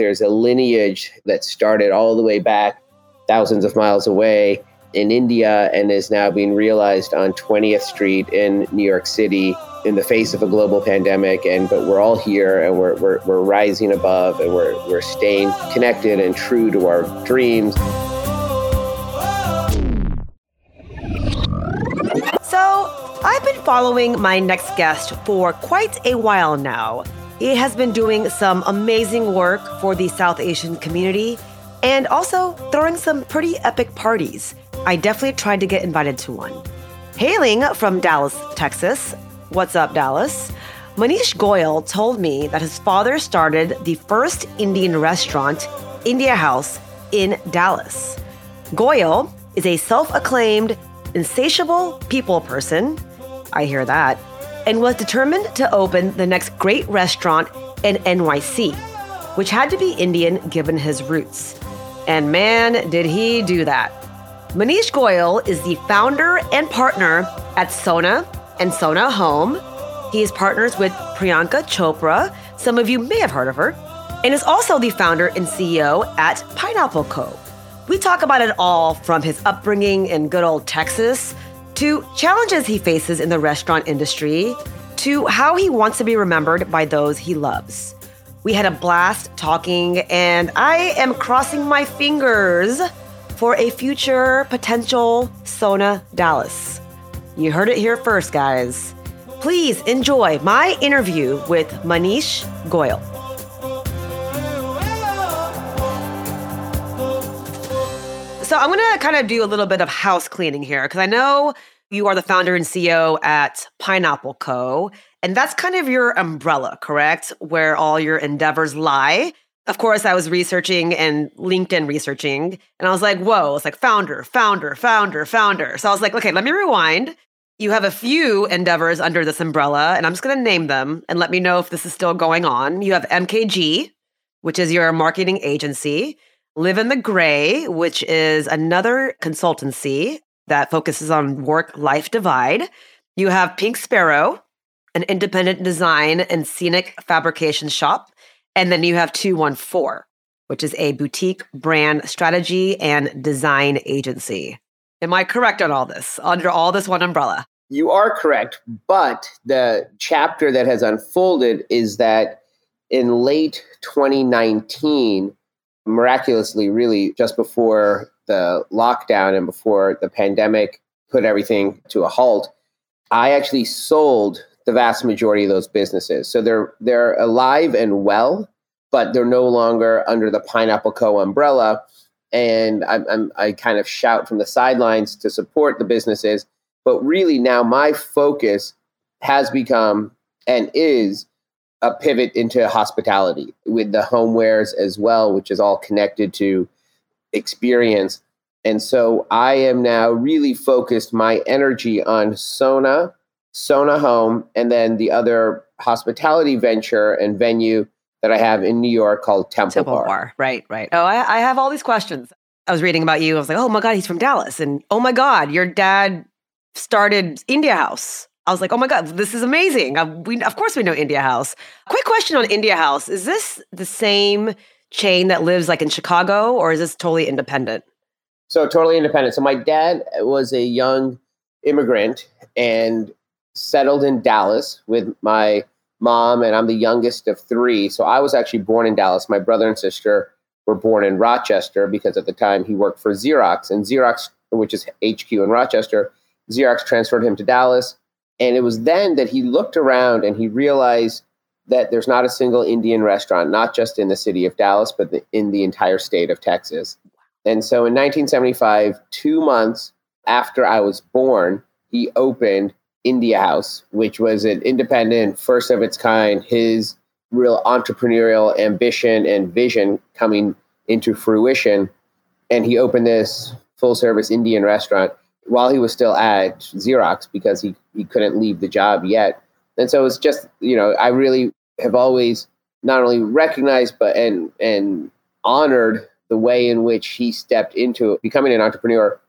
there's a lineage that started all the way back thousands of miles away in India and is now being realized on 20th Street in New York City in the face of a global pandemic. And but we're all here and we're, we're, we're rising above and we're, we're staying connected and true to our dreams. So I've been following my next guest for quite a while now. He has been doing some amazing work for the South Asian community and also throwing some pretty epic parties. I definitely tried to get invited to one. Hailing from Dallas, Texas, what's up, Dallas? Maneesh Goyal told me that his father started the first Indian restaurant, India House, in Dallas. Goyal is a self acclaimed, insatiable people person. I hear that. And was determined to open the next great restaurant in NYC, which had to be Indian given his roots. And man, did he do that. Maneesh Goyal is the founder and partner at Sona and Sona Home. He is partners with Priyanka Chopra. Some of you may have heard of her. And is also the founder and CEO at Pineapple Co. We talk about it all from his upbringing in good old Texas to challenges he faces in the restaurant industry to how he wants to be remembered by those he loves. We had a blast talking, and I am crossing my fingers for a future potential Sona Dallas. You heard it here first, guys. Please enjoy my interview with Maneesh Goyal. So I'm going to kind of do a little bit of house cleaning here because I know you are the founder and CEO at Pineapple Co. And that's kind of your umbrella, correct? Where all your endeavors lie of course, I was researching and LinkedIn researching, and I was like, whoa, it's like founder, founder, founder, founder. So I was like, okay, let me rewind. You have a few endeavors under this umbrella, and I'm just going to name them and let me know if this is still going on. You have MKG, which is your marketing agency, Live in the Gray, which is another consultancy that focuses on work life divide. You have Pink Sparrow, an independent design and scenic fabrication shop. And then you have 214, which is a boutique brand strategy and design agency. Am I correct on all this, under all this one umbrella? You are correct. But the chapter that has unfolded is that in late 2019, miraculously, really just before the lockdown and before the pandemic put everything to a halt, I actually sold the vast majority of those businesses. So they're they're alive and well, but they're no longer under the Pineapple Co. umbrella. And I'm, I'm, I kind of shout from the sidelines to support the businesses. But really, now my focus has become and is a pivot into hospitality with the homewares as well, which is all connected to experience. And so I am now really focused my energy on Sona Sona Home, and then the other hospitality venture and venue that I have in New York called Temple, Temple Bar. Bar. Right, right. Oh, I, I have all these questions. I was reading about you. I was like, oh my God, he's from Dallas. And oh my God, your dad started India House. I was like, oh my God, this is amazing. Uh, we, of course, we know India House. Quick question on India House Is this the same chain that lives like in Chicago, or is this totally independent? So, totally independent. So, my dad was a young immigrant and settled in Dallas with my mom, and I'm the youngest of three. So I was actually born in Dallas. My brother and sister were born in Rochester because at the time he worked for Xerox, and Xerox, which is HQ in Rochester, Xerox transferred him to Dallas. And it was then that he looked around and he realized that there's not a single Indian restaurant, not just in the city of Dallas, but the, in the entire state of Texas. And so in 1975, two months after I was born, he opened India House, which was an independent, first of its kind, his real entrepreneurial ambition and vision coming into fruition. And he opened this full service Indian restaurant while he was still at Xerox because he, he couldn't leave the job yet. And so it's just, you know, I really have always not only recognized but and and honored the way in which he stepped into becoming an entrepreneur,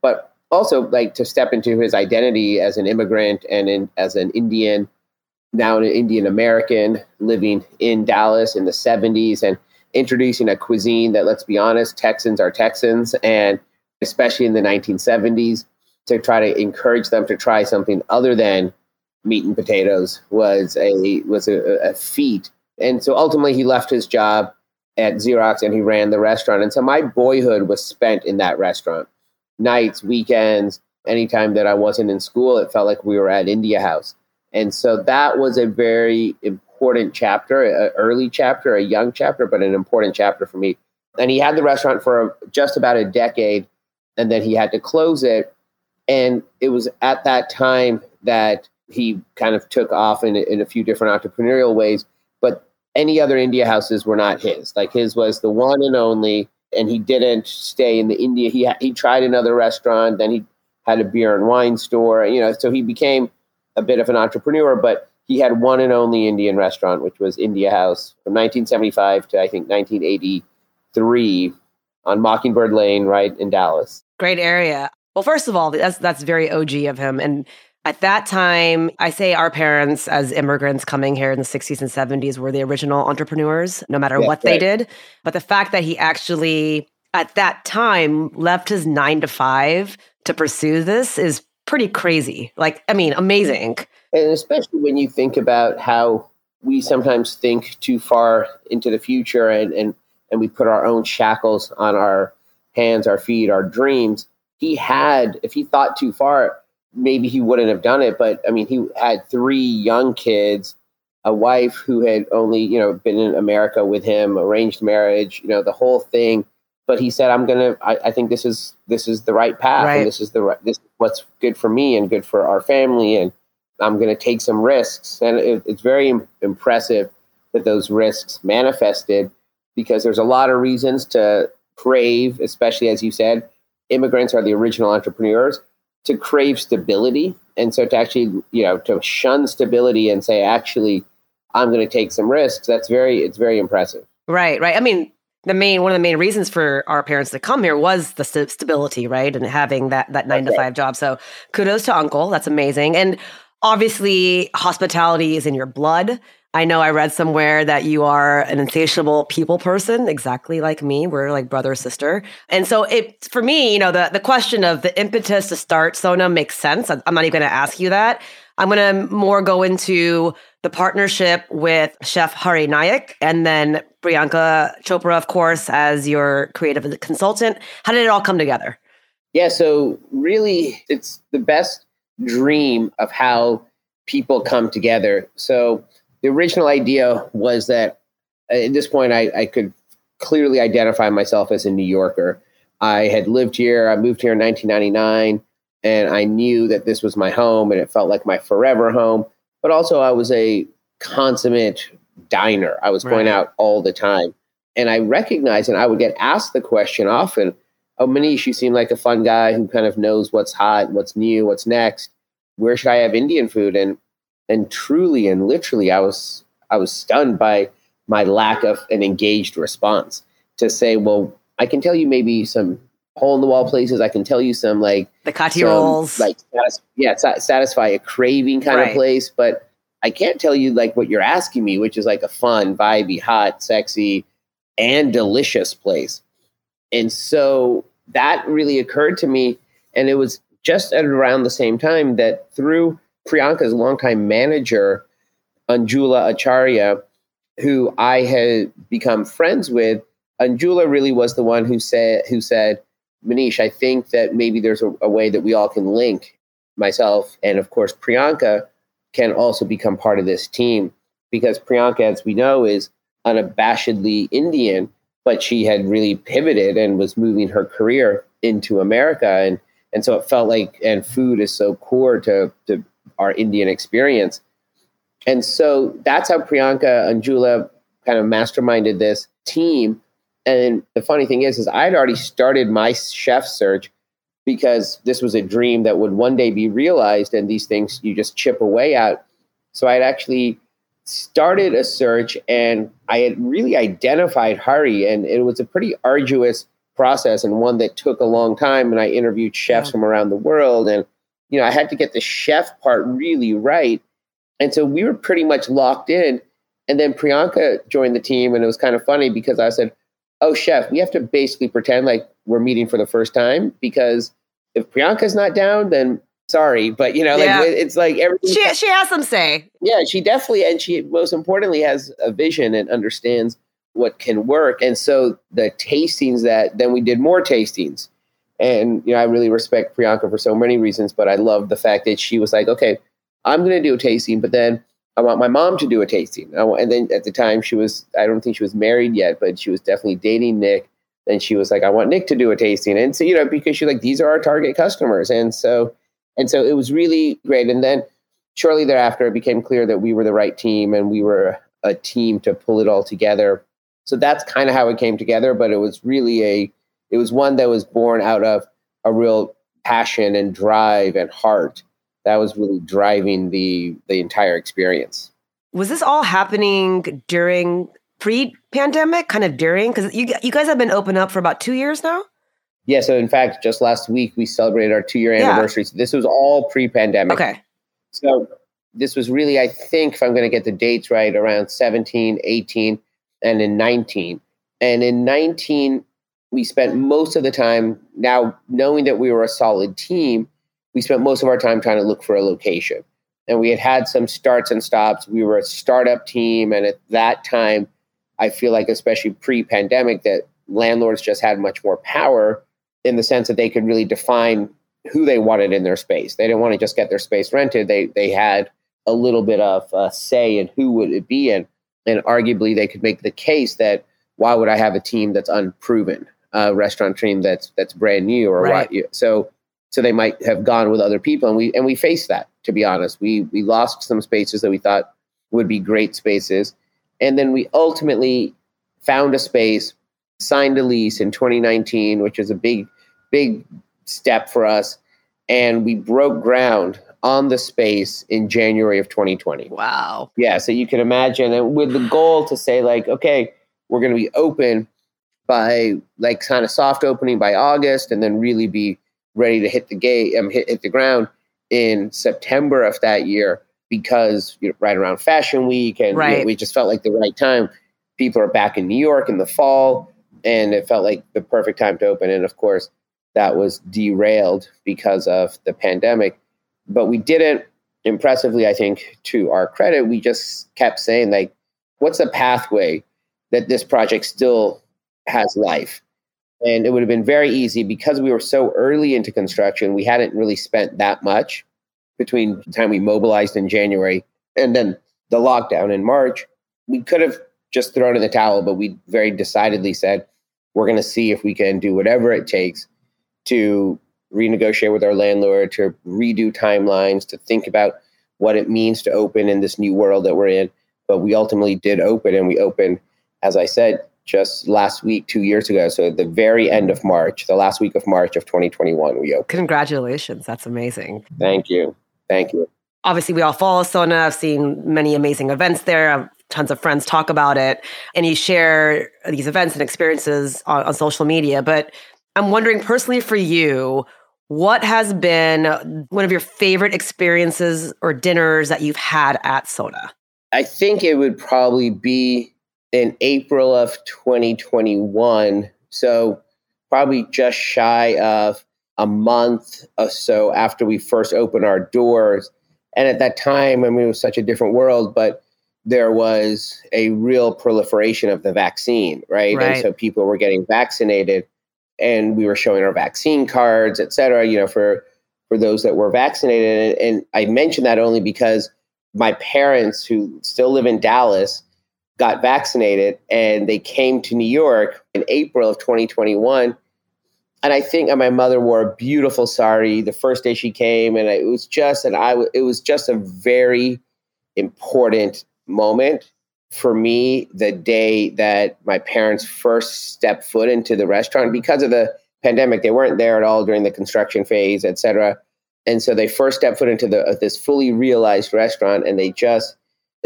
but also like to step into his identity as an immigrant and in, as an Indian, now an Indian American living in Dallas in the 70s and introducing a cuisine that, let's be honest, Texans are Texans, and especially in the 1970s, to try to encourage them to try something other than meat and potatoes was a was a, a feat. And so ultimately, he left his job at Xerox and he ran the restaurant. And so my boyhood was spent in that restaurant, nights, weekends, anytime that I wasn't in school, it felt like we were at India House. And so that was a very important chapter, an early chapter, a young chapter, but an important chapter for me. And he had the restaurant for just about a decade, and then he had to close it. And it was at that time that he kind of took off in, in a few different entrepreneurial ways. But any other India houses were not his. Like his was the one and only. And he didn't stay in the India. He he tried another restaurant. Then he had a beer and wine store. You know, so he became a bit of an entrepreneur. But he had one and only Indian restaurant, which was India House from 1975 to I think 1983 on Mockingbird Lane, right in Dallas. Great area. Well, first of all, that's that's very OG of him, and at that time, I say our parents, as immigrants coming here in the 60s and 70s, were the original entrepreneurs, no matter what right. they did. But the fact that he actually, at that time, left his nine to five to pursue this is pretty crazy. Like, I mean, amazing. And especially when you think about how we sometimes think too far into the future and, and, and we put our own shackles on our hands, our feet, our dreams. He had, if he thought too far, maybe he wouldn't have done it. But I mean, he had three young kids, a wife who had only, you know, been in America with him, arranged marriage, you know, the whole thing. But he said, "I'm gonna. I, I think this is this is the right path, right. and this is the right. This is what's good for me and good for our family, and I'm gonna take some risks." And it, it's very impressive that those risks manifested because there's a lot of reasons to crave, especially as you said, immigrants are the original entrepreneurs to crave stability. And so to actually you know to shun stability and say actually i'm going to take some risks that's very it's very impressive. Right right. I mean the main one of the main reasons for our parents to come here was the st- stability right and having that that 9 to 5 job. So kudos to uncle that's amazing. And obviously hospitality is in your blood I know I read somewhere that you are an insatiable people person, exactly like me. We're like brother sister. And so it for me, you know, the, the question of the impetus to start Sona makes sense. I'm not even gonna ask you that. I'm gonna more go into the partnership with Chef Hari Nayak and then Priyanka Chopra, of course, as your creative consultant. How did it all come together? Yeah, so really it's the best dream of how people come together. So the original idea was that uh, at this point I, I could clearly identify myself as a New Yorker. I had lived here, I moved here in 1999, and I knew that this was my home and it felt like my forever home. But also, I was a consummate diner. I was right. going out all the time. And I recognized, and I would get asked the question often Oh, Maneesh, you seem like a fun guy who kind of knows what's hot, what's new, what's next. Where should I have Indian food? And and truly and literally i was i was stunned by my lack of an engaged response to say well i can tell you maybe some hole in the wall places. I can tell you some like the kathi rolls. like yeah satisfy a craving kind right. of place. But i can't tell you like what you're asking me which is like a fun vibey hot sexy and delicious place. And so that really occurred to me. And it was just at around the same time that through Priyanka's longtime manager, Anjula Acharya, who I had become friends with, Anjula really was the one who said who said, Maneesh, I think that maybe there's a, a way that we all can link myself and of course Priyanka can also become part of this team because Priyanka, as we know, is unabashedly Indian, but she had really pivoted and was moving her career into America. And and so it felt like and food is so core to to our Indian experience. And so that's how Priyanka and Jula kind of masterminded this team. And the funny thing is, is I'd already started my chef search because this was a dream that would one day be realized, and these things you just chip away at. So I'd actually started a search, and I had really identified Hari, and it was a pretty arduous process and one that took a long time. And I interviewed chefs yeah. from around the world, and you know, I had to get the chef part really right. And so we were pretty much locked in. And then Priyanka joined the team, and it was kind of funny because I said, "Oh, chef, we have to basically pretend like we're meeting for the first time because if Priyanka's not down, then sorry, but you know, like yeah. it's like everything. She she has some say. Yeah, she definitely, and she most importantly has a vision and understands what can work. And so the tastings that then we did more tastings, and you know, I really respect Priyanka for so many reasons, but I love the fact that she was like, okay, I'm going to do a tasting, but then I want my mom to do a tasting. And then at the time she was, I don't think she was married yet, but she was definitely dating Nick. And she was like, I want Nick to do a tasting. And so, you know, because she's like, these are our target customers. And so, and so it was really great. And then shortly thereafter, it became clear that we were the right team and we were a team to pull it all together. So that's kind of how it came together. But it was really a, it was one that was born out of a real passion and drive and heart that was really driving the the entire experience. Was this all happening during pre-pandemic, kind of during? Because you you guys have been open up for about two years now. Yeah. So in fact, just last week we celebrated our two year anniversary. Yeah. So this was all pre-pandemic. Okay. So this was really, I think, if I'm going to get the dates right, around 17, 18, and in 19. And in 19, we spent most of the time now knowing that we were a solid team we spent most of our time trying to look for a location. And we had had some starts and stops. We were a startup team. And at that time, I feel like, especially pre pandemic, that landlords just had much more power in the sense that they could really define who they wanted in their space. They didn't want to just get their space rented. They, they had a little bit of say in who would it be in. And arguably, they could make the case that why would I have a team that's unproven, a restaurant team that's that's brand new, or right. what? So so they might have gone with other people and we and we faced that to be honest we we lost some spaces that we thought would be great spaces and then we ultimately found a space signed a lease in 2019 which is a big big step for us and we broke ground on the space in January of 2020 wow yeah so you can imagine and with the goal to say like okay we're going to be open by like kind of soft opening by August and then really be ready to hit the gate, um, hit, hit the ground in September of that year because you know, right around Fashion Week, and right. you know, we just felt like the right time. People are back in New York in the fall, and it felt like the perfect time to open. And of course, that was derailed because of the pandemic. But we didn't impressively, I think, to our credit, we just kept saying like, what's the pathway that this project still has life? And it would have been very easy because we were so early into construction, we hadn't really spent that much between the time we mobilized in January and then the lockdown in March. We could have just thrown in the towel, but we very decidedly said, we're going to see if we can do whatever it takes to renegotiate with our landlord, to redo timelines, to think about what it means to open in this new world that we're in. But we ultimately did open, and we opened, as I said, just last week, two years ago. So the very end of March, the last week of March of 2021, we opened. Congratulations. That's amazing. Thank you. Thank you. Obviously, we all follow Sona. I've seen many amazing events there. I've tons of friends talk about it. And you share these events and experiences on, on social media. But I'm wondering personally for you, what has been one of your favorite experiences or dinners that you've had at Sona? I think it would probably be in April of 2021. So, probably just shy of a month or so after we first opened our doors. And at that time, I mean, it was such a different world, but there was a real proliferation of the vaccine, right? right? And so people were getting vaccinated and we were showing our vaccine cards, et cetera, you know, for, for those that were vaccinated. And, and I mentioned that only because my parents who still live in Dallas got vaccinated and they came to New York in April of 2021. And I think my mother wore a beautiful sari the first day she came, and it was just and I it was just a very important moment for me the day that my parents first stepped foot into the restaurant because of the pandemic. They weren't there at all during the construction phase, et cetera. And so they first stepped foot into the, this fully realized restaurant, and they just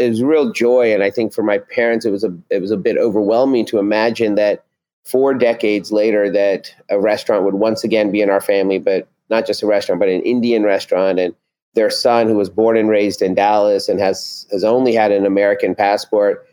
it was real joy. And I think for my parents, it was a it was a bit overwhelming to imagine that four decades later that a restaurant would once again be in our family, but not just a restaurant, but an Indian restaurant. And their son, who was born and raised in Dallas and has has only had an American passport,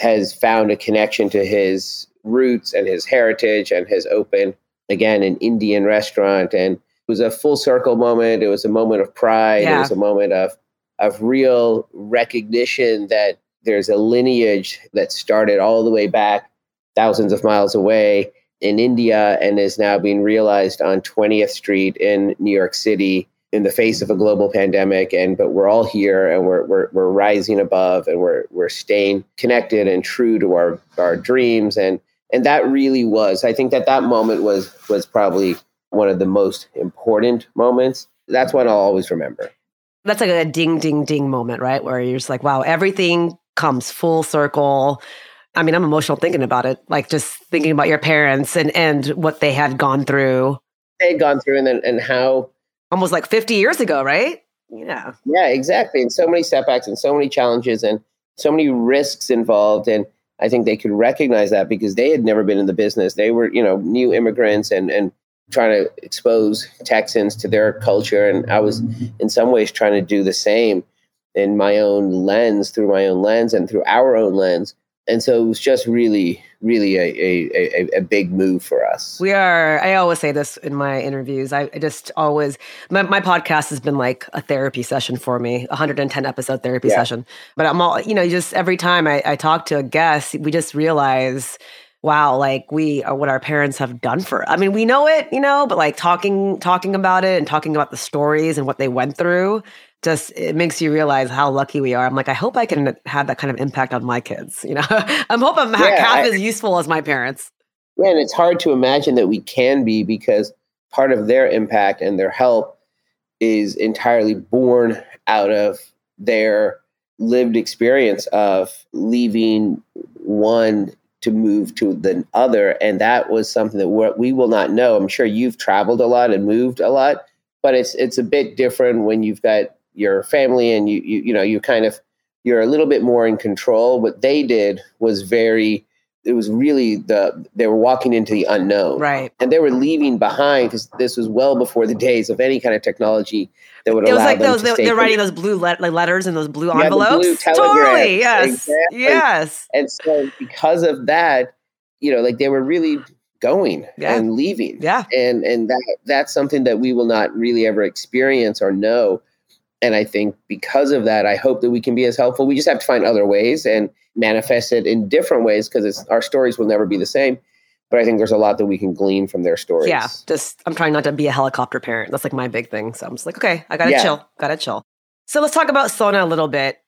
has found a connection to his roots and his heritage and has opened again an Indian restaurant and it was a full circle moment. It was a moment of pride. Yeah. It was a moment of of real recognition that there's a lineage that started all the way back thousands of miles away in India and is now being realized on 20th Street in New York City in the face of a global pandemic. And but we're all here and we're we're, we're rising above and we're we're staying connected and true to our our dreams. And and that really was i think that that moment was was probably one of the most important moments. That's one i'll always remember That's like a ding, ding, ding moment, right? Where you're just like, wow, everything comes full circle. I mean, I'm emotional thinking about it, like just thinking about your parents and and what they had gone through they had gone through and then and how almost like 50 years ago, right? Yeah. yeah exactly and so many setbacks and so many challenges and so many risks involved and i think they could recognize that because they had never been in the business they were you know new immigrants and and trying to expose texans to their culture and i was in some ways trying to do the same in my own lens through my own lens and through our own lens and so it was just really really a, a, a, a big move for us We are, I always say this in my interviews. I, I just always, my, my podcast has been like a therapy session for me, 110 episode therapy Yeah. session. But I'm all, you know, just every time I, I talk to a guest, we just realize, wow, like we are what our parents have done for Us. I mean, we know it, you know, but like talking, talking about it and talking about the stories and what they went through, just it makes you realize how lucky we are. I'm like, I hope I can have that kind of impact on my kids. You know, I'm hope I'm Yeah, half I- as useful as my parents. Yeah, and it's hard to imagine that we can be because part of their impact and their help is entirely born out of their lived experience of leaving one to move to the other. And that was something that we will not know. I'm sure you've traveled a lot and moved a lot, but it's it's a bit different when you've got your family and you you you know you kind of you're a little bit more in control. What they did was very it was really the they were walking into the unknown Right. and they were leaving behind because this was well before the days of any kind of technology that would It was allow like them those. They, they're writing those blue like letters and those blue Yeah, envelopes. blue totally. Yes. exactly. Yes. and so because of that you know like they were really going Yeah. and leaving Yeah. and and that that's something that we will not really ever experience or know and i think because of that i hope that we can be as helpful we just have to find other ways and manifest it in different ways because our stories will never be the same but i think there's a lot that we can glean from their stories Yeah. Just I'm trying not to be a helicopter parent. That's like my big thing. So I'm just like, okay, I gotta Yeah. chill. Gotta chill. So let's talk about Sona a little bit.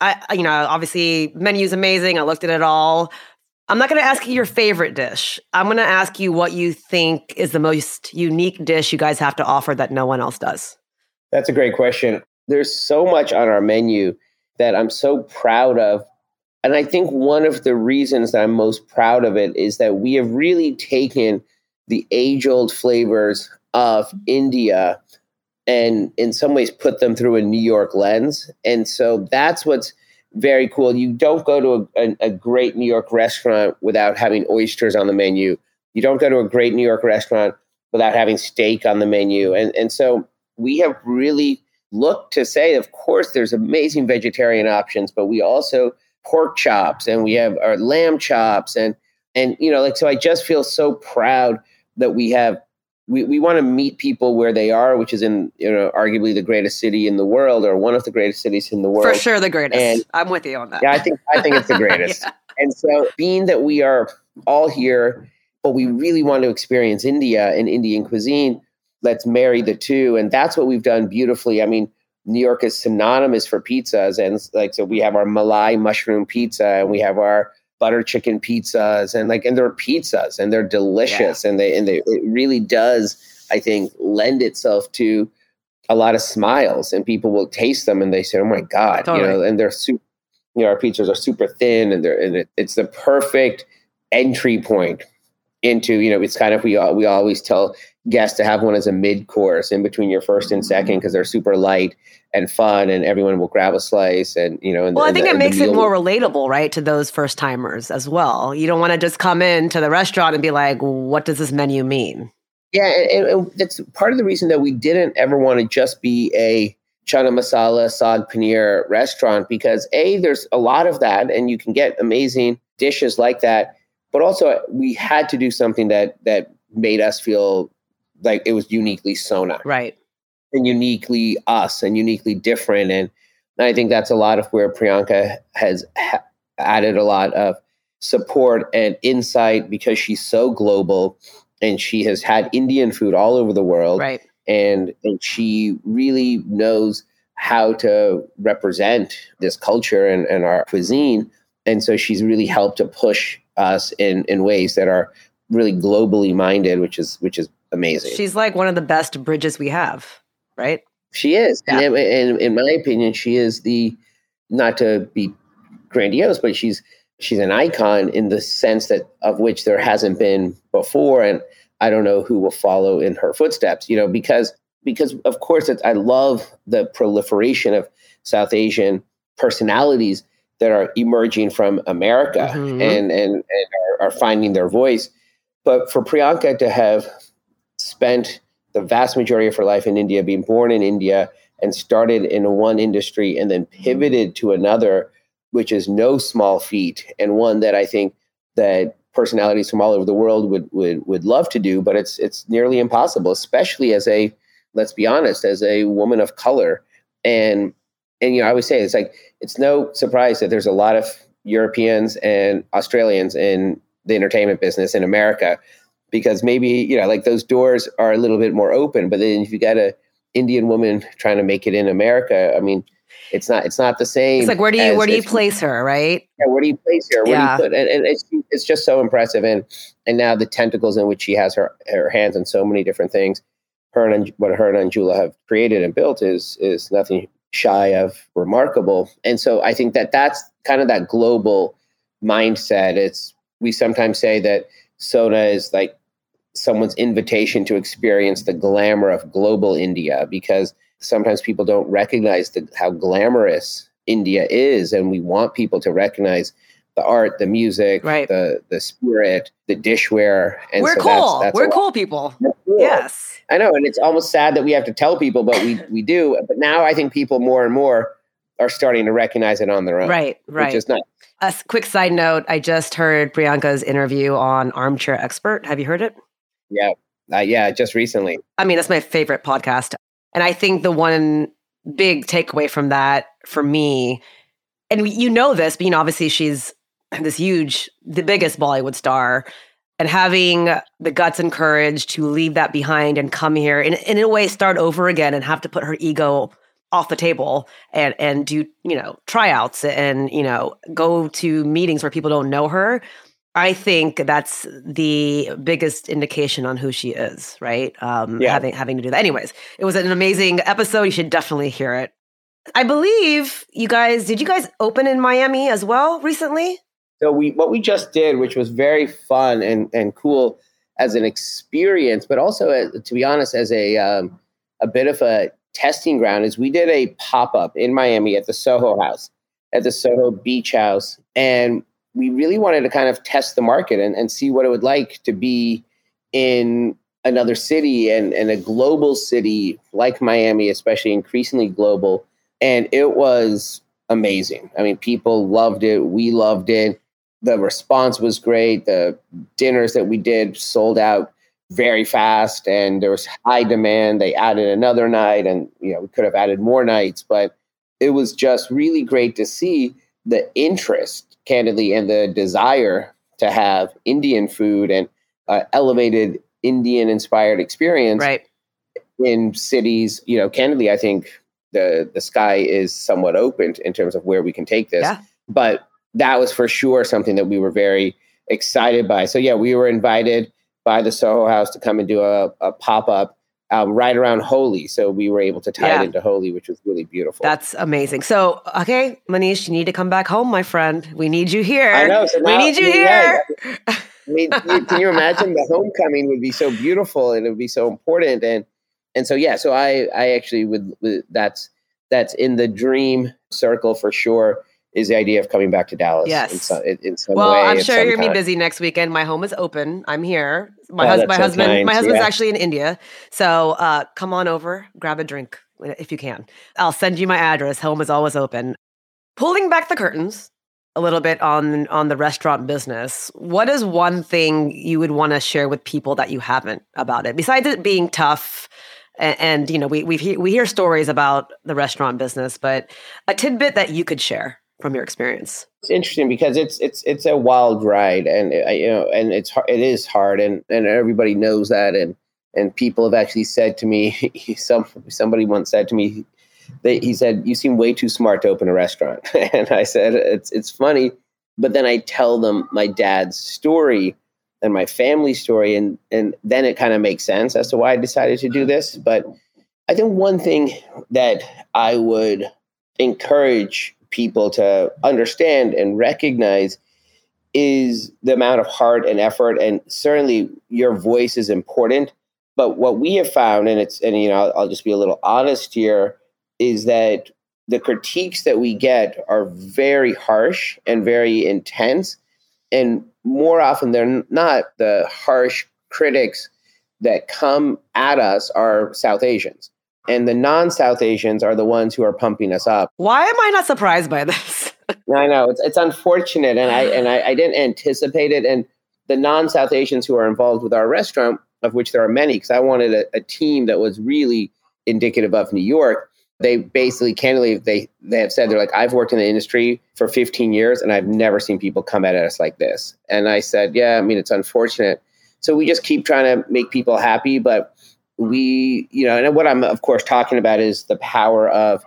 I, you know, obviously menu's amazing. I looked at it all. I'm not going to ask you your favorite dish. I'm going to ask you what you think is the most unique dish you guys have to offer that no one else does. That's a great question. There's so much on our menu that I'm so proud of. And I think one of the reasons that I'm most proud of it is that we have really taken the age old flavors of India and in some ways put them through a New York lens. And so that's what's very cool. You don't go to a, a, a great New York restaurant without having oysters on the menu. You don't go to a great New York restaurant without having steak on the menu. And, and so we have really looked to say, of course, there's amazing vegetarian options, but we also pork chops and we have our lamb chops and and you know like so I just feel so proud that we have we, we want to meet people where they are, which is in you know arguably the greatest city in the world or one of the greatest cities in the world. For sure, the greatest. And- I'm with you on that. Yeah, I think I think it's the greatest. Yeah. And so, being that we are all here, but we really want to experience India and Indian cuisine, let's marry the two. And that's what we've done beautifully. I mean, New York is synonymous for pizzas. And like, so we have our Malai mushroom pizza and we have our butter chicken pizzas and like, and they're pizzas and they're delicious. And they, and they, it really does, I think, lend itself to a lot of smiles and people will taste them and they say, oh my God, you know, and they're super, you know, our pizzas are super thin and they're, and it, it's the perfect entry point into, you know, it's kind of, we, we always tell guests to have one as a mid course in between your first and second because they're super light and fun and everyone will grab a slice and, you know, and Well, I think the- it makes it more relatable, right, to those first timers as well. You don't want to just come in to the restaurant and be like, what does this menu mean? Yeah, and, and- and that's part of the reason that we didn't ever want to just be a chana masala saag paneer restaurant because a there's a lot of that and you can get amazing dishes like that but also we had to do something that that made us feel like it was uniquely sona. Right. And uniquely us and uniquely different and i think that's a lot of where priyanka has ha- added a lot of support and insight because she's so global and she has had indian food all over the world right. and and she really knows how to represent this culture and, and our cuisine and so she's really helped to push us in in ways that are really globally minded which is which is amazing she's like one of the best bridges we have right she is Yeah. and, and in my opinion she is the not to be grandiose but she's she's an icon in the sense that of which there hasn't been before and i don't know who will follow in her footsteps you know because because of course it's, i love the proliferation of south asian personalities that are emerging from america Mhm. and and, and are, are finding their voice but for priyanka to have spent the vast majority of her life in india being born in india and started in one industry and then pivoted to another which is no small feat and one that i think that personalities from all over the world would would would love to do but it's it's nearly impossible especially as a let's be honest as a woman of color. And and you know i would say it's like it's no surprise that there's a lot of europeans and australians in the entertainment business in america because maybe you know like those doors are a little bit more open but then if you got a indian woman trying to make it in america i mean it's not it's not the same it's like where do you as where do you place her right yeah, where do you place her? Where Yeah. do you put? And, and it's it's just so impressive. And and now the tentacles in which she has her her hands on so many different things. Her and what her and Anjula have created and built is is nothing shy of remarkable. And so I think that that's kind of that global mindset. It's we sometimes say that Sona is like someone's invitation to experience the glamour of global India because sometimes people don't recognize the, how glamorous India is, and we want people to recognize the art, the music, Right. the the spirit, the dishware. And we're so cool. That's, that's we're cool people. Cool. yes. I know, and it's almost sad that we have to tell people, but we we do. But now I think people more and more are starting to recognize it on their own, right Which right. is not. a quick side note. I just heard priyanka's interview on armchair expert. Have you heard it Yeah, uh, yeah. Just recently, I mean, that's my favorite podcast. And I think the one big takeaway from that for me, and you know this, but you know, obviously she's this huge, the biggest Bollywood star, and having the guts and courage to leave that behind and come here and, and in a way start over again and have to put her ego off the table and and do you know tryouts and you know go to meetings where people don't know her I think that's the biggest indication on who she is, right? Um, Yeah. Having having to do that. Anyways, it was an amazing episode. You should definitely hear it. I believe you guys did. You guys open in Miami as well recently? So we what we just did, which was very fun and and cool as an experience, but also uh, to be honest, as a um, a bit of a testing ground, is we did a pop up in Miami at the Soho House, at the Soho Beach House, and we really wanted to kind of test the market and, and see what it would like to be in another city and, and a global city like Miami, especially increasingly global. And it was amazing. I mean, people loved it. We loved it. The response was great. The dinners that we did sold out very fast and there was high demand. They added another night and you know, we could have added more nights, but it was just really great to see the interest, candidly, and the desire to have Indian food and uh, elevated Indian inspired experience Right. in cities, you know, candidly, I think the the sky is somewhat open in terms of where we can take this. Yeah. But that was for sure something that we were very excited by. So yeah, we were invited by the Soho House to come and do a, a pop up um, right around Holi. So we were able to tie Yeah. it into Holi, which was really beautiful. That's amazing. So, okay, Maneesh, you need to come back home, my friend. We need you here. I know. So we now- need you yeah, here. I mean, can you imagine the homecoming would be so beautiful and it would be so important and and so yeah, so I I actually would, would that's that's in the dream circle for sure is the idea of coming back to Dallas. Yes. in some, in, some Well, way. I'm sure you're gonna be busy next weekend. My home is open. I'm here. My Oh, husband, my so husband, kind. my husband's Yeah. actually in India. So uh, come on over, grab a drink. if you can. I'll send you my address. Home is always open. Pulling back the curtains a little bit on on the restaurant business. What is one thing you would want to share with people that you haven't about it besides it being tough? And, and you know, we we we hear stories about the restaurant business, but a tidbit that you could share from your experience. It's interesting because it's it's it's a wild ride, and uh, you know, and it's it is hard, and and everybody knows that, and and people have actually said to me, some somebody once said to me, they, he said, "You seem way too smart to open a restaurant," and I said, "It's it's funny," but then I tell them my dad's story and my family story, and and then it kind of makes sense as to why I decided to do this. But I think one thing that I would encourage people to understand and recognize is the amount of heart and effort. And certainly your voice is important but what we have found and it's and you know I'll, I'll just be a little honest here is that the critiques that we get are very harsh and very intense. And more often than not the harsh critics that come at us are south asians and the non-South Asians are the ones who are pumping us up. Why am I not surprised by this? I know it's it's unfortunate, and I and I, I didn't anticipate it. And the non-South Asians who are involved with our restaurant, of which there are many, because I wanted a, a team that was really indicative of New York. They basically, candidly, they they have said they're like, I've worked in the industry for 15 years, and I've never seen people come at us like this. And I said, yeah, I mean, it's unfortunate. So we just keep trying to make people happy, but we, you know, and what I'm of course talking about is the power of,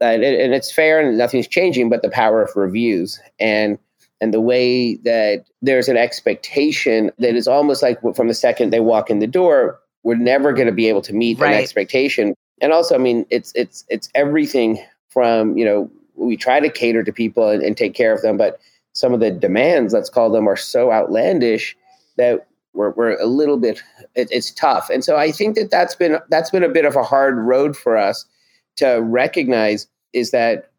uh, and it's fair and nothing's changing, but the power of reviews and and the way that there's an expectation that is almost like from the second they walk in the door, we're never going to be able to meet right. an expectation. And also, I mean, it's it's it's everything from you know we try to cater to people and, and take care of them, but some of the demands, let's call them, are so outlandish that we're, we're a little bit it, it's tough. And so i think that that's been that's been a bit of a hard road for us to recognize is that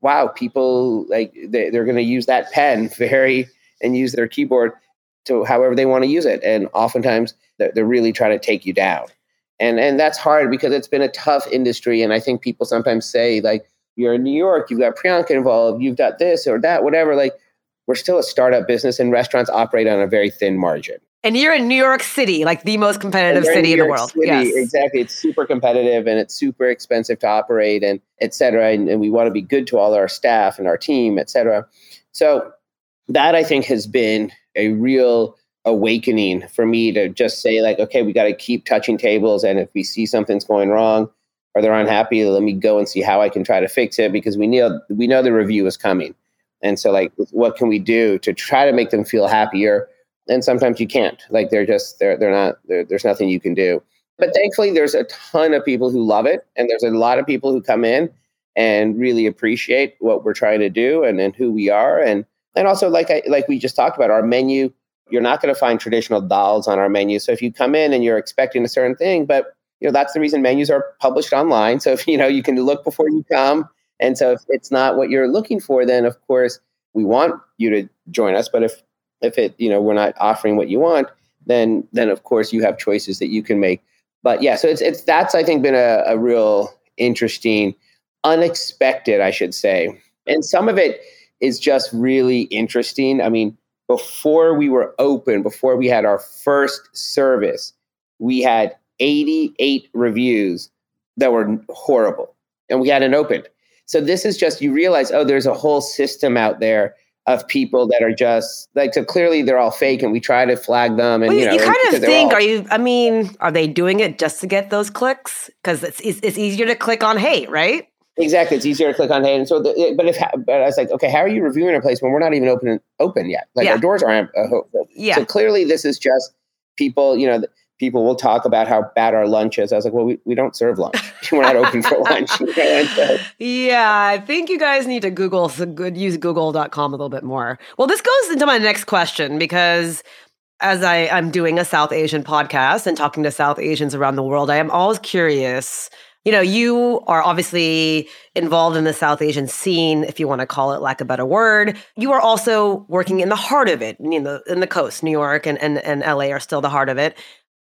wow people like they, they're going to use that pen very and use their keyboard to however they want to use it. And oftentimes they're, they're really trying to take you down. And and that's hard because it's been a tough industry. And i think people sometimes say like you're in new york you've got priyanka involved you've got this or that whatever. Like we're still a startup business and restaurants operate on a very thin margin and you're in New York City, like the most competitive city in, in the world. City, yes. Exactly. It's super competitive and it's super expensive to operate and et cetera. And, and we want to be good to all our staff and our team, et cetera. So that I think has been a real awakening for me to just say like, okay, we got to keep touching tables. And if we see something's going wrong or they're unhappy, let me go and see how I can try to fix it because we know, we know the review is coming. And so like, what can we do to try to make them feel happier? And sometimes you can't. Like they're just they're they're not they're, there's nothing you can do. But thankfully, there's a ton of people who love it, and there's a lot of people who come in and really appreciate what we're trying to do and, and who we are, and and also like I like we just talked about our menu. You're not going to find traditional dals on our menu. So if you come in and you're expecting a certain thing, but you know that's the reason menus are published online. So if you know you can look before you come, and so if it's not what you're looking for, then of course we want you to join us. But if if it you know we're not offering what you want then then of course you have choices that you can make. But yeah so it's it's that's i think been a, a real interesting unexpected i should say. And some of it is just really interesting. I mean before we were open before we had our first service we had 88 reviews that were horrible and we hadn't opened. So this is just you realize oh there's a whole system out there of people that are just like so clearly they're all fake and we try to flag them and well, you, know you kind of think all, are you i mean are they doing it just to get those clicks? Because it's, it's, it's easier to click on hate right? Exactly it's easier to click on hate. And so the, but if but i was like okay how are you reviewing a place when we're not even open open yet? Like yeah. our doors aren't uh, yeah. so clearly this is just people you know people will talk about how bad our lunch is. I was like, well, we, we don't serve lunch. We're not open for lunch. yeah, I think you guys need to Google good use google.com a little bit more. Well, this goes into my next question because as I, I'm doing a South Asian podcast and talking to South Asians around the world, I am always curious. You know, you are obviously involved in the South Asian scene, if you want to call it lack a better word. You are also working in the heart of it, in the in the coast, New York and, and, and LA are still the heart of it.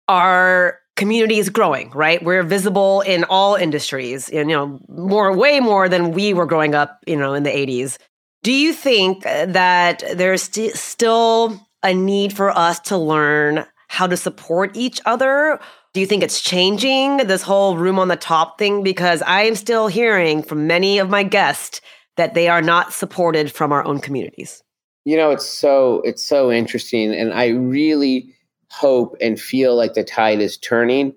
Are community is growing, right? We're visible in all industries, and, you know, more, way more than we were growing up, you know, in the 80s. Do you think uh, that there's st- still a need for us to learn how to support each other? Do you think it's changing this whole room on the top thing? Because I am still hearing from many of my guests that they are not supported from our own communities. You know, it's so it's so interesting, and I really hope and feel like the tide is turning.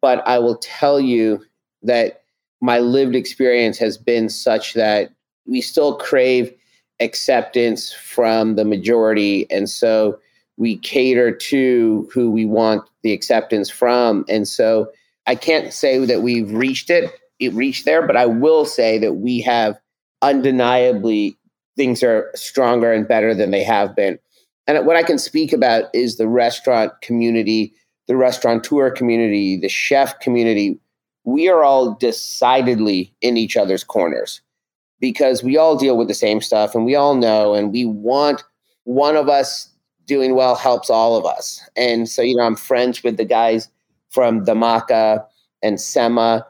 But I will tell you that my lived experience has been such that we still crave acceptance from the majority. And so we cater to who we want the acceptance from. And so I can't say that we've reached it, it reached there, but I will say that we have undeniably things are stronger and better than they have been. And what I can speak about is the restaurant community, the restaurateur community, the chef community. We are all decidedly in each other's corners because we all deal with the same stuff and we all know and we want one of us doing well helps all of us. And so, you know, I'm friends with the guys from Dhamaka and Semma.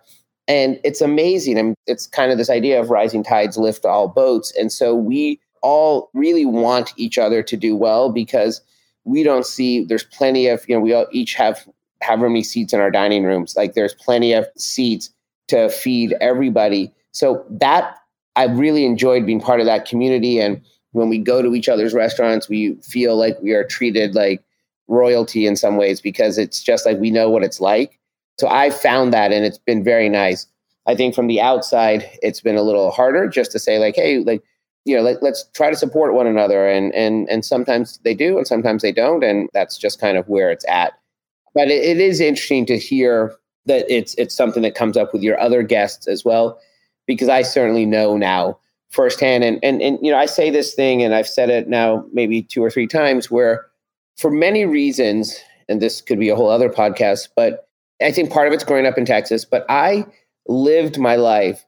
And it's amazing. I mean, it's kind of this idea of rising tides lift all boats. And so we all really want each other to do well because we don't see there's plenty of, you know, we all each have however many seats in our dining rooms. Like there's plenty of seats to feed everybody. So that I've really enjoyed being part of that community. And when we go to each other's restaurants, we feel like we are treated like royalty in some ways because it's just like we know what it's like. So I found that and it's been very nice. I think from the outside, it's been a little harder just to say like, hey, like, you know, let, us try to support one another. And and and sometimes they do, and sometimes they don't, and that's just kind of where it's at. But it, it is interesting to hear that it's it's something that comes up with your other guests as well because I certainly know now firsthand. And, and, and, you know, I say this thing, and I've said it now maybe two or three times, where for many reasons, and this could be a whole other podcast, but I think part of it's growing up in Texas, but I lived my life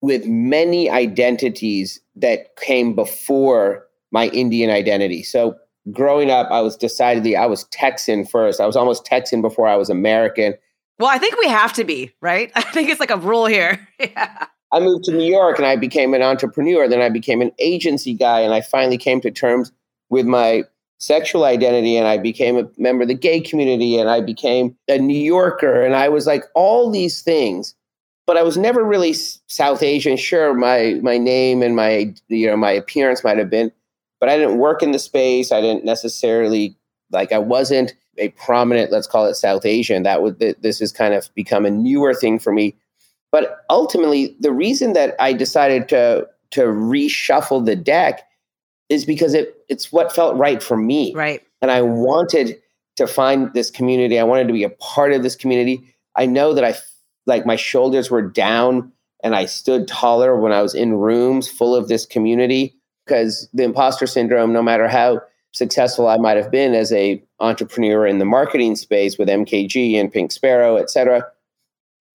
with many identities that came before my Indian identity. So growing up, I was decidedly, I was Texan first. I was almost Texan before I was American. Well, I think we have to be, right? I think it's like a rule here. yeah. I moved to New York and I became an entrepreneur. Then I became an agency guy and I finally came to terms with my sexual identity and I became a member of the gay community and I became a New Yorker and I was like all these things. But I was never really South Asian. Sure, my my name and my you know my appearance might have been, but I didn't work in the space. I didn't necessarily like I wasn't a prominent, let's call it South Asian. That would this has kind of become a newer thing for me but ultimately, the reason that I decided to to reshuffle the deck is because it it's what felt right for me. Right. And I wanted to find this community. I wanted to be a part of this community. I know that I like my shoulders were down and I stood taller when I was in rooms full of this community because the imposter syndrome, no matter how successful I might have been as a entrepreneur in the marketing space with MKG and Pink Sparrow, et cetera,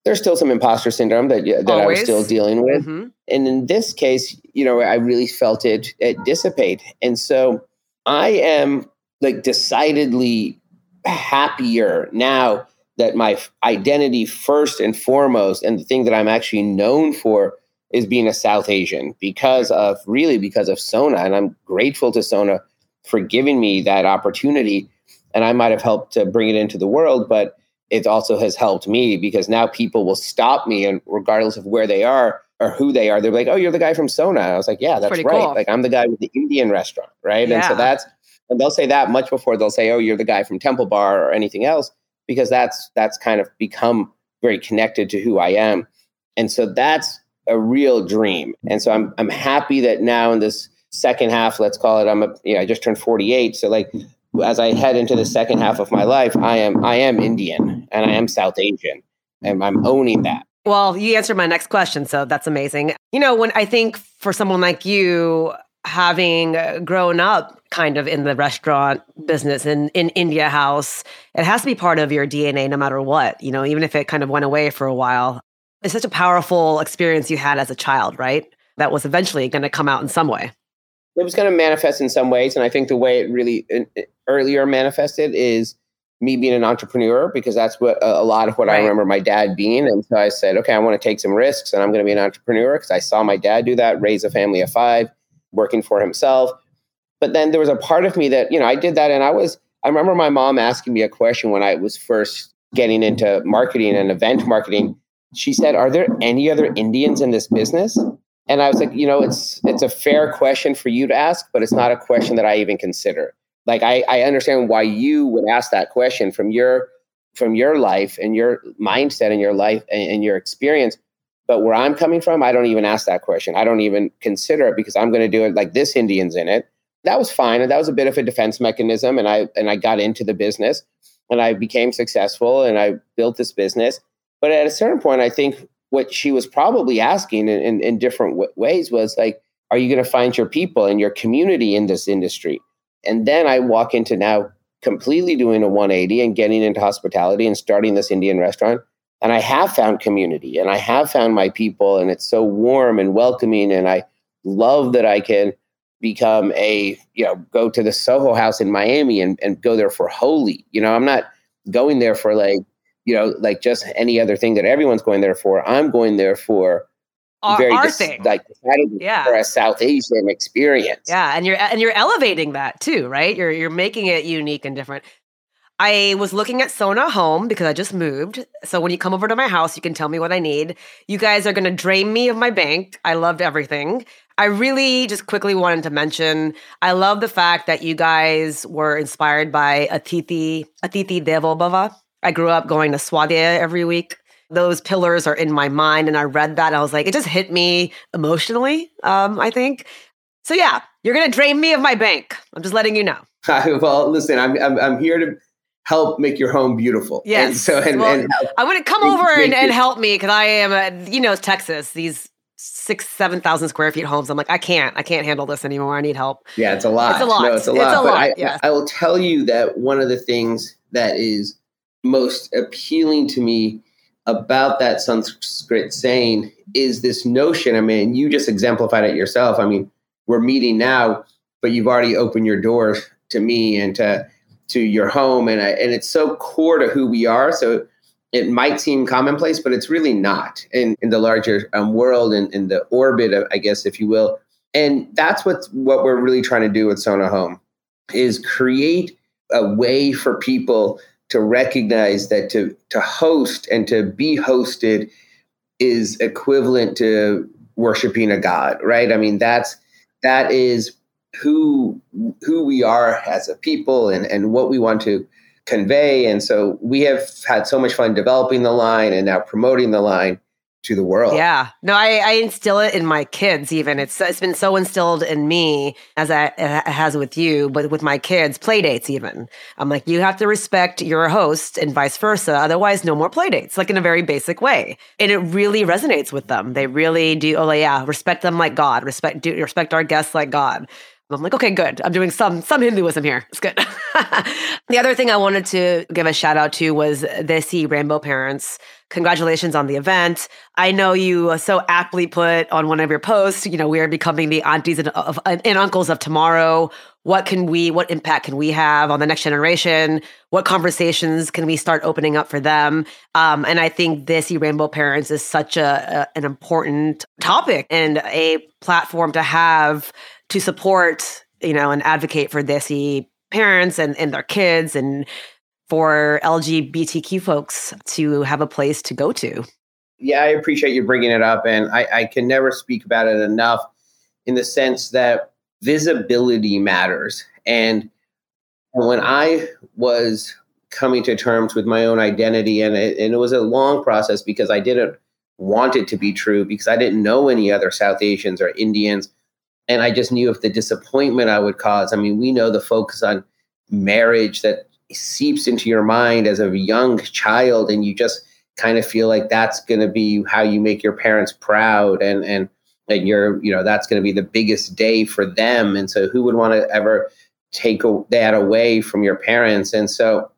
there's still some imposter syndrome that that Always. I was still dealing with. Mm-hmm. And in this case, you know, I really felt it, it dissipate. And so I am like decidedly happier now that my identity first and foremost and the thing that I'm actually known for is being a South Asian because of really because of Sona and I'm grateful to Sona for giving me that opportunity and I might have helped to bring it into the world but it also has helped me because now people will stop me and regardless of where they are or who they are, they're like, "Oh, you're the guy from Sona." I was like, "Yeah, that's right. Cool. Like I'm the guy with the Indian restaurant, right?" Yeah. And so that's and they'll say that much before they'll say, "Oh, you're the guy from Temple Bar" or anything else because that's that's kind of become very connected to who I am. And so that's a real dream. And so I'm I'm happy that now in this second half, let's call it, I'm a, you know, I just turned 48. So like as I head into the second half of my life, I am I am Indian and I am South Asian, and I'm owning that. Well, you answered my next question, so that's amazing. You know, when I think for someone like you, having grown up kind of in the restaurant business in in India House, it has to be part of your DNA, no matter what. You know, even if it kind of went away for a while. It's such a powerful experience you had as a child, right? That was eventually going to come out in some way it was going to manifest in some ways and i think the way it really uh, uh, earlier manifested is me being an entrepreneur because that's what uh, a lot of what right. I remember my dad being. And so I said, okay, I want to take some risks and I'm going to be an entrepreneur because I saw my dad do that, raise a family of five, working for himself. But then there was a part of me that, you know, I did that and I was, I remember my mom asking me a question when I was first getting into marketing and event marketing. She said, Are there any other Indians in this business? And I was like, you know, it's it's a fair question for you to ask, but it's not a question that I even consider like I, I understand why you would ask that question from your from your life and your mindset and your life and, and your experience but where i'm coming from i don't even ask that question. I don't even consider it because i'm going to do it like this indian's in it. That was fine and that was a bit of a defense mechanism and i and i got into the business and i became successful and i built this business. But at a certain point i think what she was probably asking in, in, in different w- ways was like are you going to find your people and your community in this industry? And then I walk into now completely doing a 180 and getting into hospitality and starting this Indian restaurant. And I have found community and I have found my people, and it's so warm and welcoming. And I love that I can become a, you know, go to the Soho house in Miami and, and go there for Holi. You know, I'm not going there for like, you know, like just any other thing that everyone's going there for. I'm going there for our, very our dis- thing. like yeah. for a South Asian experience. Yeah, and you're and you're elevating that too, right? You're you're making it unique and different. I was looking at Sona Home because I just moved. So when you come over to my house, you can tell me what I need. You guys are going to drain me of my bank. I loved everything. I really just quickly wanted to mention I love the fact that you guys were inspired by Atithi Atithi Devo Bhava. I grew up going to Swadhyaya every week those pillars are in my mind. And I read that. I was like, it just hit me emotionally, um, I think. So, yeah, you're going to drain me of my bank. I'm just letting you know. well, listen, I'm, I'm, I'm here to help make your home beautiful. Yes. And so, and, well, and I to come over and, and help me because I am, a, you know, Texas, these six, 7,000 square feet homes. I'm like, I can't, I can't handle this anymore. I need help. Yeah, it's a lot. It's a lot. No, it's a lot. It's a lot. I, yes. I will tell you that one of the things that is most appealing to me about that Sanskrit saying is this notion. I mean, you just exemplified it yourself. I mean, we're meeting now, but you've already opened your doors to me and to to your home, and I, and it's so core to who we are. So it might seem commonplace, but it's really not in in the larger um, world and in, in the orbit, of, I guess, if you will. And that's what what we're really trying to do with Sona Home is create a way for people to recognize that to to host and to be hosted is equivalent to worshiping a god right i mean that's that is who who we are as a people and and what we want to convey and so we have had so much fun developing the line and now promoting the line to the world. Yeah. No, I, I instill it in my kids even. It's it's been so instilled in me as I, it has with you, but with my kids, play dates even. I'm like, you have to respect your host and vice versa. Otherwise, no more play dates, like in a very basic way. And it really resonates with them. They really do, oh yeah, respect them like God. Respect do, respect our guests like God. I'm like, okay, good. I'm doing some some Hinduism here. It's good. the other thing I wanted to give a shout out to was Desi Rainbow Parents Congratulations on the event. I know you so aptly put on one of your posts, you know, we are becoming the aunties and, of, and uncles of tomorrow. What can we, what impact can we have on the next generation? What conversations can we start opening up for them? Um, and I think this e Rainbow Parents is such a, a an important topic and a platform to have to support, you know, and advocate for this parents and, and their kids and for LGBTQ folks to have a place to go to. Yeah, I appreciate you bringing it up. And I, I can never speak about it enough in the sense that visibility matters. And when I was coming to terms with my own identity, and it, and it was a long process because I didn't want it to be true because I didn't know any other South Asians or Indians. And I just knew if the disappointment I would cause. I mean, we know the focus on marriage that seeps into your mind as a young child and you just kind of feel like that's going to be how you make your parents proud and and and you're you know that's going to be the biggest day for them and so who would want to ever take that away from your parents and so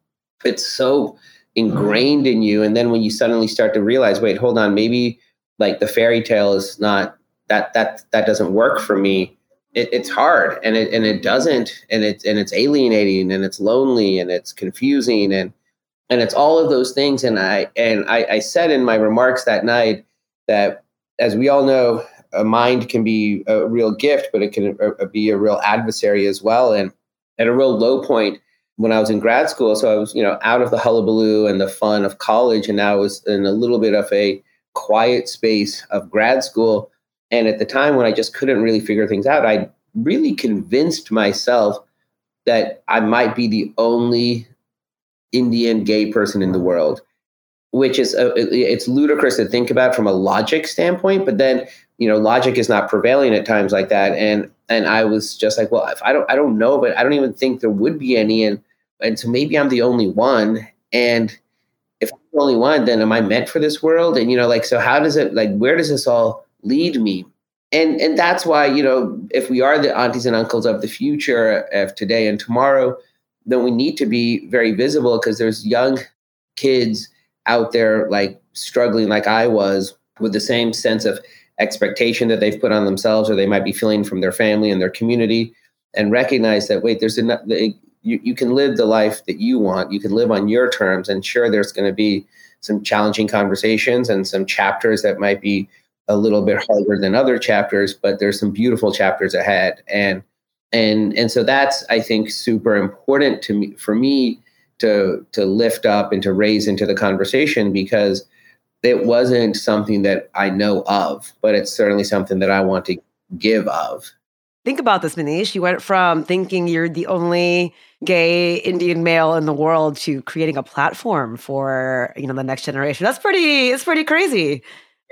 it's so ingrained in you and then when you suddenly start to realize wait hold on maybe like the fairy tale is not that that that doesn't work for me it, it's hard. And it and it doesn't and it's and it's alienating and it's lonely and it's confusing and and it's all of those things. And i and I, I said in my remarks that night that as we all know a mind can be a real gift but it can uh, be a real adversary as well. And at a real low point when i was in grad school so i was you know out of the hullabaloo and the fun of college and now i was in a little bit of a quiet space of grad school and at the time when I just couldn't really figure things out, I really convinced myself that I might be the only Indian gay person in the world, which is a, it's ludicrous to think about from a logic standpoint. But then you know, logic is not prevailing at times like that, and and I was just like, well, I don't I don't know, but I don't even think there would be any, and and so maybe I'm the only one, and if I'm the only one, then am I meant for this world? And you know, like, so how does it like where does this all lead me. And and that's why you know if we are the aunties and uncles of the future of today and tomorrow then we need to be very visible because there's young kids out there like struggling like i was with the same sense of expectation that they've put on themselves or they might be feeling from their family and their community and recognize that wait there's enough you, you can live the life that you want. You can live on your terms and sure there's going to be some challenging conversations and some chapters that might be a little bit harder than other chapters, but there's some beautiful chapters ahead. And and and so that's I think super important to me for me to to lift up and to raise into the conversation because it wasn't something that I know of, but it's certainly something that I want to give of. Think about this, Maneesh. You went from thinking you're the only gay Indian male in the world to creating a platform for you know the next generation. That's pretty. It's pretty crazy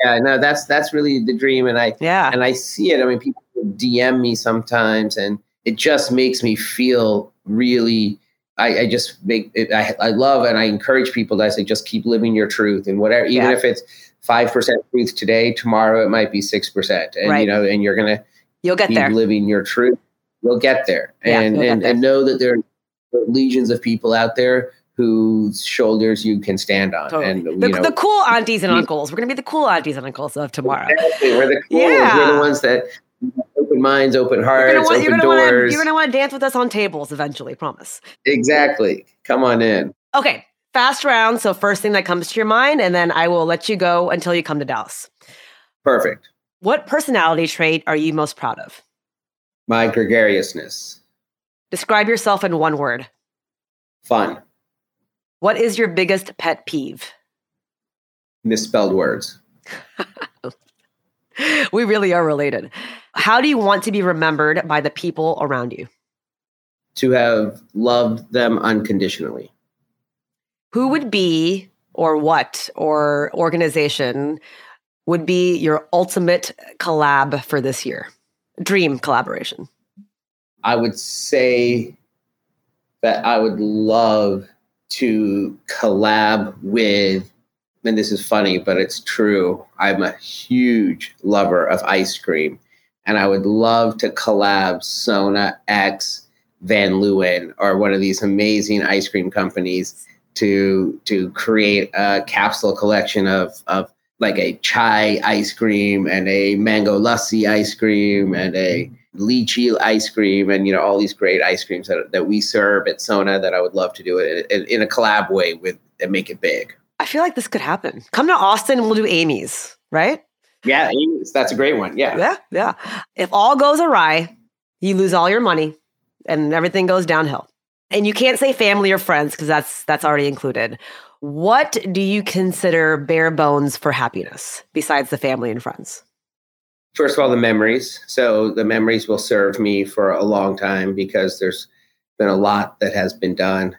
yeah no that's that's really the dream and i yeah and i see it i mean people dm me sometimes and it just makes me feel really i, I just make it I, I love and i encourage people to I say just keep living your truth and whatever even Yeah. if it's five percent truth today tomorrow it might be six percent and Right. you know and you're gonna You'll get keep there. living your truth you'll get there Yeah, and and, there. and know that there are legions of people out there whose shoulders you can stand on Totally. and the, you know the cool aunties and uncles. We're gonna be the cool aunties and uncles of tomorrow. Exactly. We're the cool Yeah. We're the ones that open minds, open You're hearts, gonna want you're open to doors. you're gonna want to dance with us on tables eventually. Promise. exactly. Come on in. Okay, fast round. So first thing that comes to your mind, and then I will let you go until you come to Dallas. Perfect. What personality trait are you most proud of? My gregariousness. Describe yourself in one word. Fun. What is your biggest pet peeve? Misspelled words. We really are related. How do you want to be remembered by the people around you? To have loved them unconditionally. Who would be, or what, or organization would be your ultimate collab for this year? Dream collaboration. I would say that I would love to collab with, and this is funny, but it's true. I'm a huge lover of ice cream, and I would love to collab Sona X Van Leeuwen or one of these amazing ice cream companies to to create a capsule collection of of like a chai ice cream and a mango lassi ice cream and a lychee ice cream and you know all these great ice creams that, that we serve at Sona that I would love to do it in, in a collab way with and make it big. I feel like this could happen. Come to Austin and we'll do Amy's, right? Yeah, Amy's, that's a great one. Yeah. Yeah, yeah. If all goes awry, you lose all your money and everything goes downhill. And you can't say family or friends because that's that's already included. What do you consider bare bones for happiness besides the family and friends? First of all, the memories. So the memories will serve me for a long time because there's been a lot that has been done,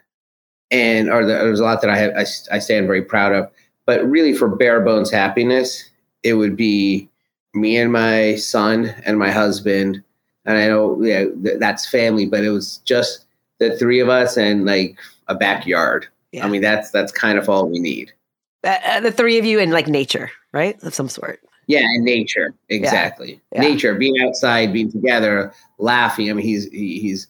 and or there's a lot that I have I, I stand very proud of. But really, for bare bones happiness, it would be me and my son and my husband. And I know yeah, th- that's family, but it was just the three of us and like a backyard. Yeah. I mean, that's that's kind of all we need. Uh, uh, the three of you in like nature, right? Of some sort. Yeah, and nature exactly. Yeah. Nature, being outside, being together, laughing. I mean, he's he, he's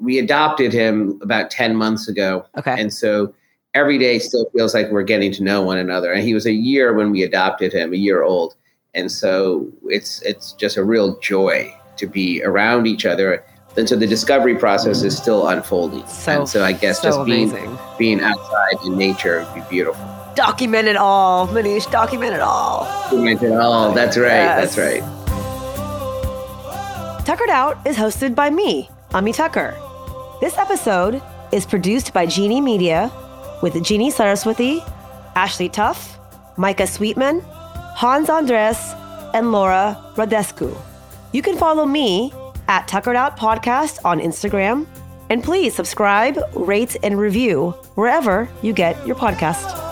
we adopted him about ten months ago, Okay. and so every day still feels like we're getting to know one another. And he was a year when we adopted him, a year old, and so it's it's just a real joy to be around each other. And so the discovery process is still unfolding. So, and so I guess so just being amazing. being outside in nature would be beautiful. Document it all, Maneesh. Document it all. Document it all. that's right. Yes. That's right. Tuckered Out is hosted by me, Ami Tucker. This episode is produced by Genie Media with Jeannie Saraswati, Ashley Tuff, Micah Sweetman, Hans Andres, and Laura Radescu. You can follow me at Tuckered Out Podcast on Instagram. And please subscribe, rate, and review wherever you get your podcast.